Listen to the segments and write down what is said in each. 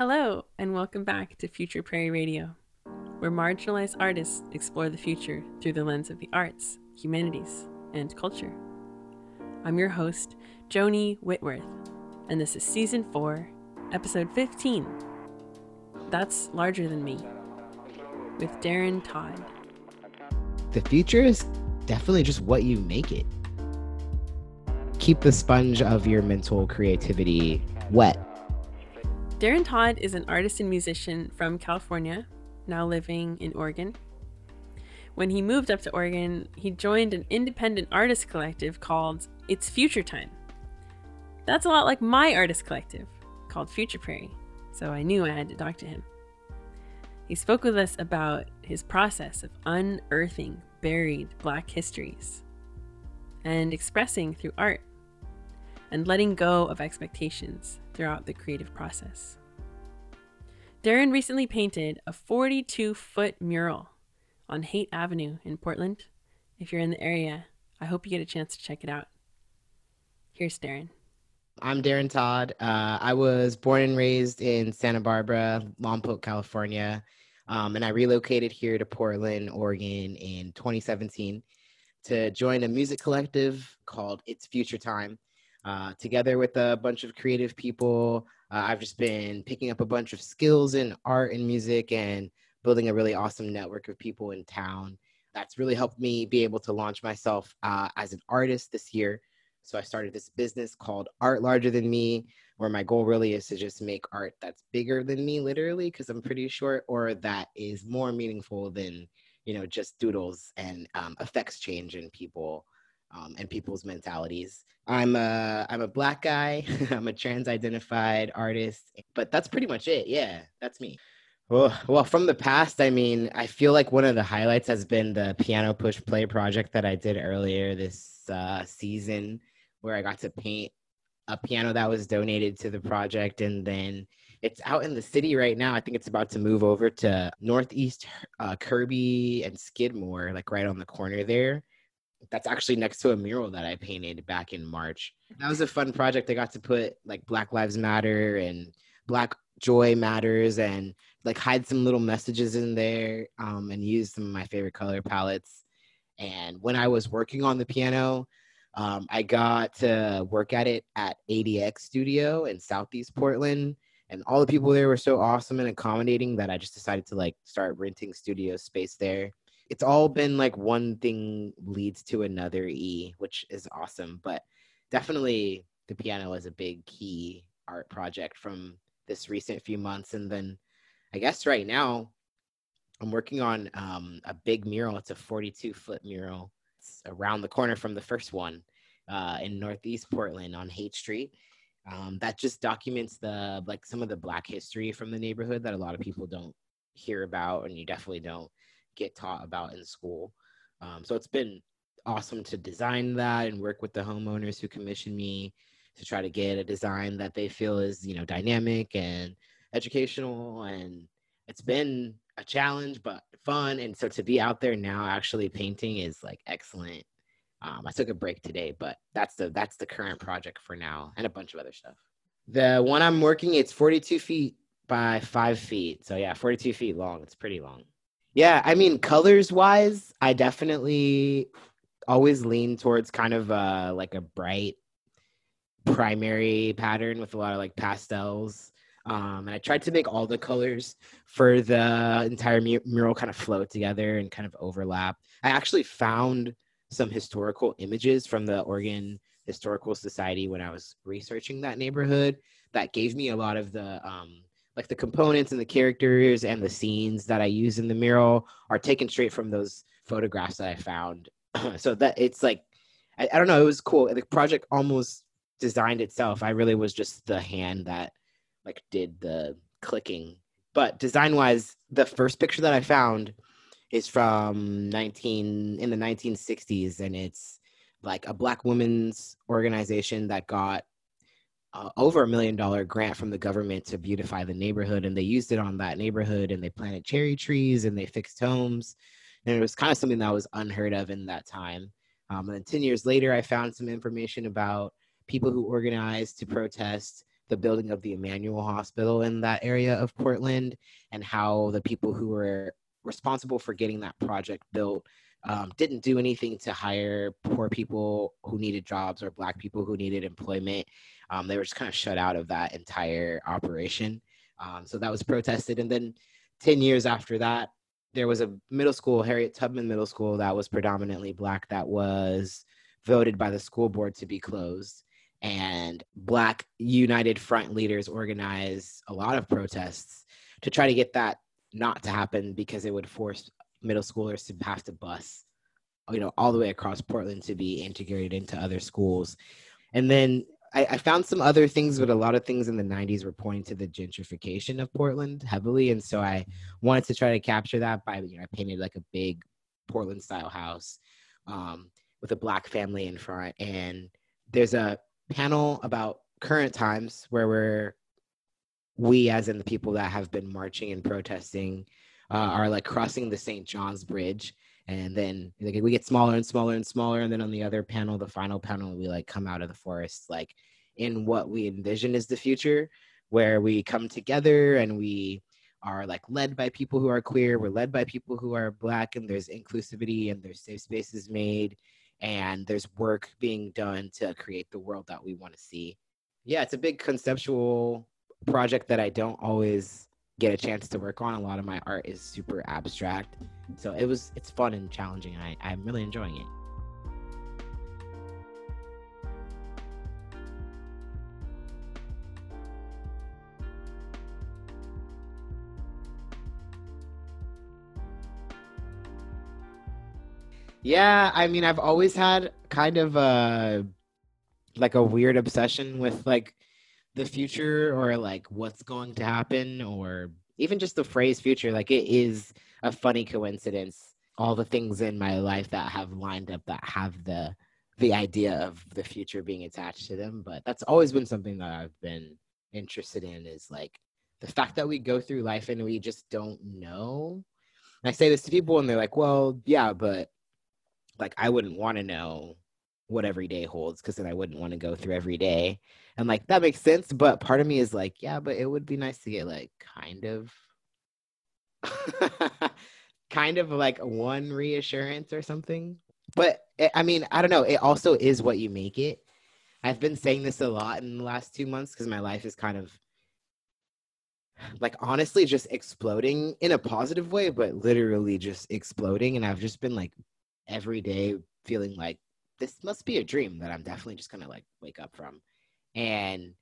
Hello, and welcome back to Future Prairie Radio, where marginalized artists explore the future through the lens of the arts, humanities, and culture. I'm your host, Joni Whitworth, and this is Season 4, Episode 15. That's Larger Than Me, with Darren Todd. The future is definitely just what you make it. Keep the sponge of your mental creativity wet Darren Todd is an artist and musician from California, now living in Oregon. When he moved up to Oregon, he joined an independent artist collective called It's Future Time. That's a lot like my artist collective called Future Prairie, so I knew I had to talk to him. He spoke with us about his process of unearthing buried Black histories and expressing through art and letting go of expectations throughout the creative process. Darren recently painted a 42 foot mural on Haight Avenue in Portland. If you're in the area, I hope you get a chance to check it out. Here's Darren. I'm Darren Todd. Uh, I was born and raised in Santa Barbara, Lompoc, California, um, and I relocated here to Portland, Oregon in 2017 to join a music collective called It's Future Time uh, together with a bunch of creative people. Uh, I've just been picking up a bunch of skills in art and music and building a really awesome network of people in town. That's really helped me be able to launch myself uh, as an artist this year. So I started this business called Art Larger Than Me, where my goal really is to just make art that's bigger than me, literally, because I'm pretty short, or that is more meaningful than you know just doodles and um, affects change in people um, and people's mentalities. I'm a I'm a black guy. I'm a trans-identified artist, but that's pretty much it. Yeah, that's me. Well, well, from the past, I mean, I feel like one of the highlights has been the piano push play project that I did earlier this uh, season, where I got to paint a piano that was donated to the project, and then it's out in the city right now. I think it's about to move over to Northeast uh, Kirby and Skidmore, like right on the corner there that's actually next to a mural that I painted back in March. That was a fun project. I got to put like Black Lives Matter and Black Joy Matters and like hide some little messages in there um, and use some of my favorite color palettes. And when I was working on the piano, um, I got to work at it at ADX Studio in Southeast Portland. And all the people there were so awesome and accommodating that I just decided to like start renting studio space there it's all been like one thing leads to another E, which is awesome. But definitely the piano is a big key art project from this recent few months. And then I guess right now I'm working on um, a big mural. It's a 42 foot mural. It's around the corner from the first one uh, in Northeast Portland on Haight Street. Um, that just documents the like some of the black history from the neighborhood that a lot of people don't hear about and you definitely don't get taught about in school. Um, so it's been awesome to design that and work with the homeowners who commission me to try to get a design that they feel is you know dynamic and educational. And it's been a challenge but fun. And so to be out there now actually painting is like excellent. Um, i took a break today but that's the that's the current project for now and a bunch of other stuff. The one i'm working it's 42 feet by five feet. So yeah 42 feet long. It's pretty long yeah, I mean, colors wise, I definitely always lean towards kind of uh, like a bright primary pattern with a lot of like pastels. Um, and I tried to make all the colors for the entire mu- mural kind of flow together and kind of overlap. I actually found some historical images from the Oregon Historical Society when I was researching that neighborhood that gave me a lot of the um, like the components and the characters and the scenes that I use in the mural are taken straight from those photographs that I found. so that it's like, I, I, don't know, it was cool. The project almost designed itself. I really was just the hand that like did the clicking. But design wise, the first picture that I found is from 19 in the 1960s and it's like a black women's organization that got uh, over a million dollar grant from the government to beautify the neighborhood and they used it on that neighborhood and they planted cherry trees and they fixed homes and it was kind of something that was unheard of in that time. Um, and then 10 years later i found some information about people who organized to protest the building of the Emanuel Hospital in that area of Portland and how the people who were responsible for getting that project built um, didn't do anything to hire poor people who needed jobs or black people who needed employment. Um, they were just kind of shut out of that entire operation. Um, so that was protested. And then 10 years after that, there was a middle school, Harriet Tubman Middle School, that was predominantly black, that was voted by the school board to be closed. And Black United Front leaders organized a lot of protests to try to get that not to happen because it would force middle schoolers to have to bus, you know, all the way across Portland to be integrated into other schools. And then I, I, found some other things, but a lot of things in the 90s were pointing to the gentrification of Portland heavily. And so I wanted to try to capture that by, you know, I painted like a big Portland style house um, with a black family in front. And there's a panel about current times where we're, we, as in the people that have been marching and protesting, uh, are like crossing the St. John's Bridge. And then like, we get smaller and smaller and smaller. And then on the other panel, the final panel, we like come out of the forest, like in what we envision is the future, where we come together and we are like led by people who are queer. We're led by people who are black, and there's inclusivity and there's safe spaces made, and there's work being done to create the world that we want to see. Yeah, it's a big conceptual project that I don't always get a chance to work on. A lot of my art is super abstract. So it was it's fun and challenging. I, I'm really enjoying it. Yeah, I mean, I've always had kind of a like a weird obsession with like the future or like what's going to happen or even just the phrase future like it is a funny coincidence all the things in my life that have lined up that have the the idea of the future being attached to them. But that's always been something that I've been interested in is like the fact that we go through life and we just don't know. And I say this to people and they're like well yeah but like I wouldn't want to know what every day holds because then I wouldn't want to go through every day. And like that makes sense, but part of me is like, yeah, but it would be nice to get like kind of kind of like one reassurance or something. But it, eh, I mean, I don't know, it also is what you make it. I've been saying this a lot in the last 2 months cuz my life is kind of like honestly just exploding in a positive way, but literally just exploding and I've just been like every day feeling like this must be a dream that I'm definitely just gonna like wake up from. And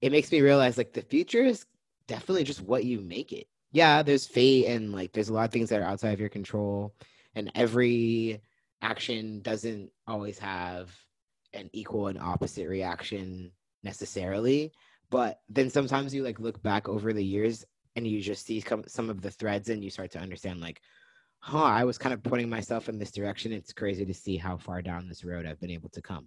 it makes me realize like the future is definitely just what you make it. Yeah, there's fate and like there's a lot of things that are outside of your control, and every action doesn't always have an equal and opposite reaction necessarily. But then sometimes you like look back over the years and you just see some of the threads and you start to understand like huh, I was kind of putting myself in this direction. It's crazy to see how far down this road I've been able to come.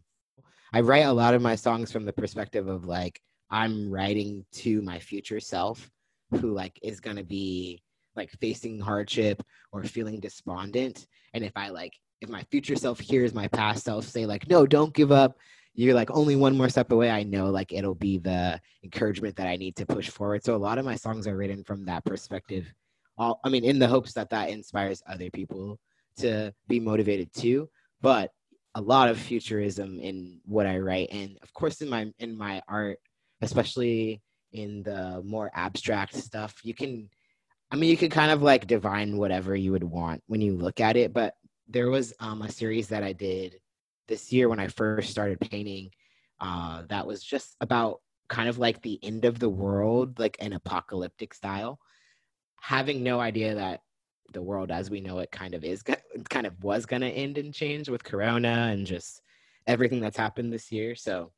I write a lot of my songs from the perspective of like, I'm writing to my future self who like is going to be like facing hardship or feeling despondent. And if I like, if my future self hears my past self say like, no, don't give up. You're like only one more step away. I know like it'll be the encouragement that I need to push forward. So a lot of my songs are written from that perspective all i mean in the hopes that that inspires other people to be motivated too. But a lot of futurism in what i write and of course in my in my art especially in the more abstract stuff you can i mean you can kind of like divine whatever you would want when you look at it. But there was um, a series that i did this year when i first started painting uh, that was just about kind of like the end of the world like an apocalyptic style having no idea that the world as we know it kind of is kind of was going to end and change with corona and just everything that's happened this year. So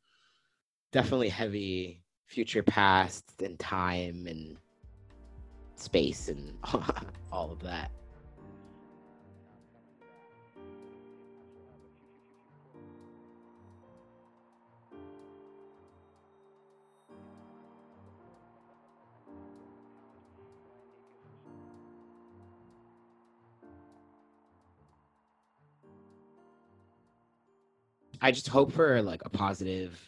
definitely heavy future past and time and space and all of that I just hope for like a positive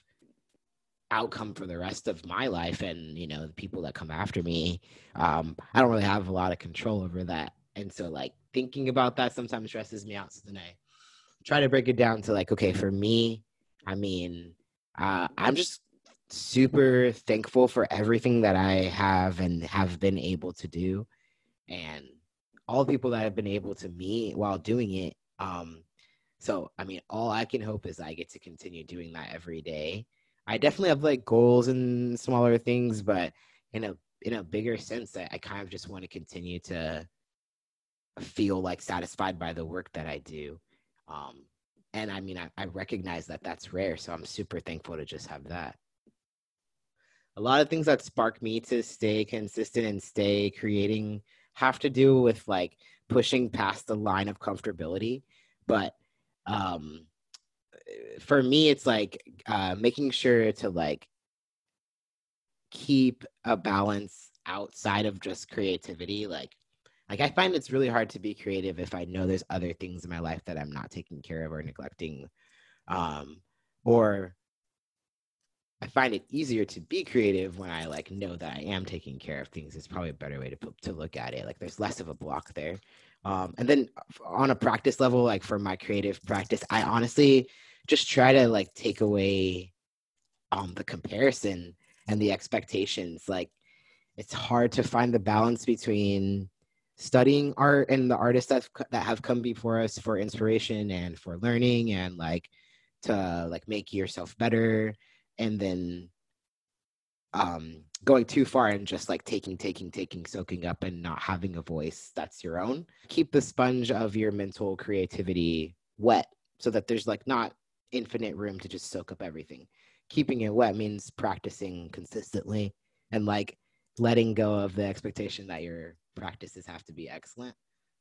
outcome for the rest of my life and you know the people that come after me. Um i don't really have a lot of control over that. And so like thinking about that sometimes stresses me out so then i try to break it down to like okay for me i mean uh i'm just super thankful for everything that i have and have been able to do. And all the people that i've been able to meet while doing it um so i mean all i can hope is i get to continue doing that every day I definitely have like goals and smaller things, but in a in a bigger sense, I, I kind of just want to continue to feel like satisfied by the work that I do. Um, and I mean, I, I recognize that that's rare, so I'm super thankful to just have that. A lot of things that spark me to stay consistent and stay creating have to do with like pushing past the line of comfortability, but um, for me it's like uh making sure to like keep a balance outside of just creativity like like i find it's really hard to be creative if i know there's other things in my life that i'm not taking care of or neglecting um or i find it easier to be creative when i like know that i am taking care of things it's probably a better way to to look at it like there's less of a block there. Um and then on a practice level like for my creative practice i honestly just try to like take away um the comparison and the expectations like it's hard to find the balance between studying art and the artists that that have come before us for inspiration and for learning and like to like make yourself better and then um going too far and just like taking taking taking soaking up and not having a voice that's your own keep the sponge of your mental creativity wet so that there's like not infinite room to just soak up everything. Keeping it wet means practicing consistently and like letting go of the expectation that your practices have to be excellent.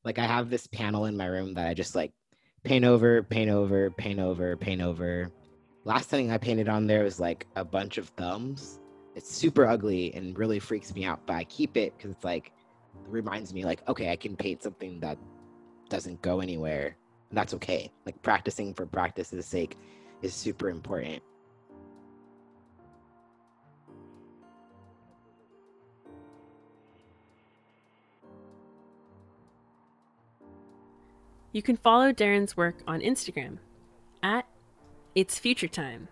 Like I have this panel in my room that I just like paint over, paint over, paint over, paint over. Last thing I painted on there was like a bunch of thumbs. It's super ugly and really freaks me out, but I keep it because it's like it reminds me like okay, I can paint something that doesn't go anywhere And that's okay. Like practicing for practice's sake is super important. You can follow Darren's work on Instagram at It's Future Time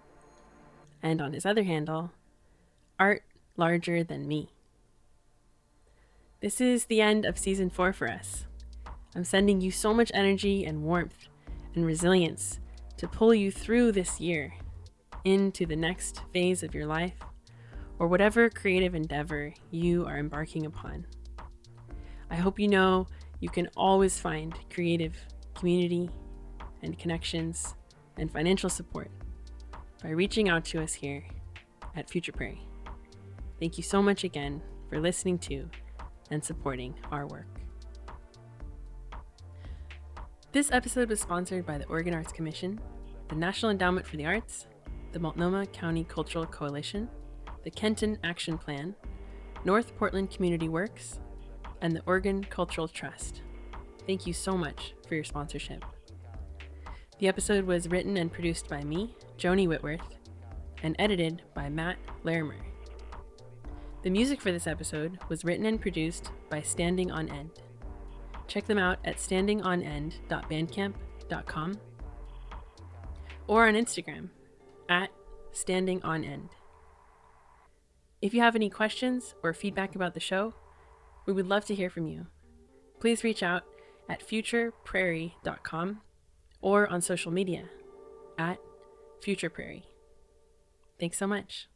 and on his other handle, Art Larger Than Me. This is the end of season four for us. I'm sending you so much energy and warmth and resilience to pull you through this year into the next phase of your life or whatever creative endeavor you are embarking upon. I hope you know you can always find creative community and connections and financial support by reaching out to us here at Future Prairie. Thank you so much again for listening to and supporting our work. This episode was sponsored by the Oregon Arts Commission, the National Endowment for the Arts, the Multnomah County Cultural Coalition, the Kenton Action Plan, North Portland Community Works, and the Oregon Cultural Trust. Thank you so much for your sponsorship. The episode was written and produced by me, Joni Whitworth, and edited by Matt Larimer. The music for this episode was written and produced by Standing on End. Check them out at standingonend.bandcamp.com or on Instagram at standingonend. If you have any questions or feedback about the show, we would love to hear from you. Please reach out at futureprairie.com or on social media at Future Prairie. Thanks so much.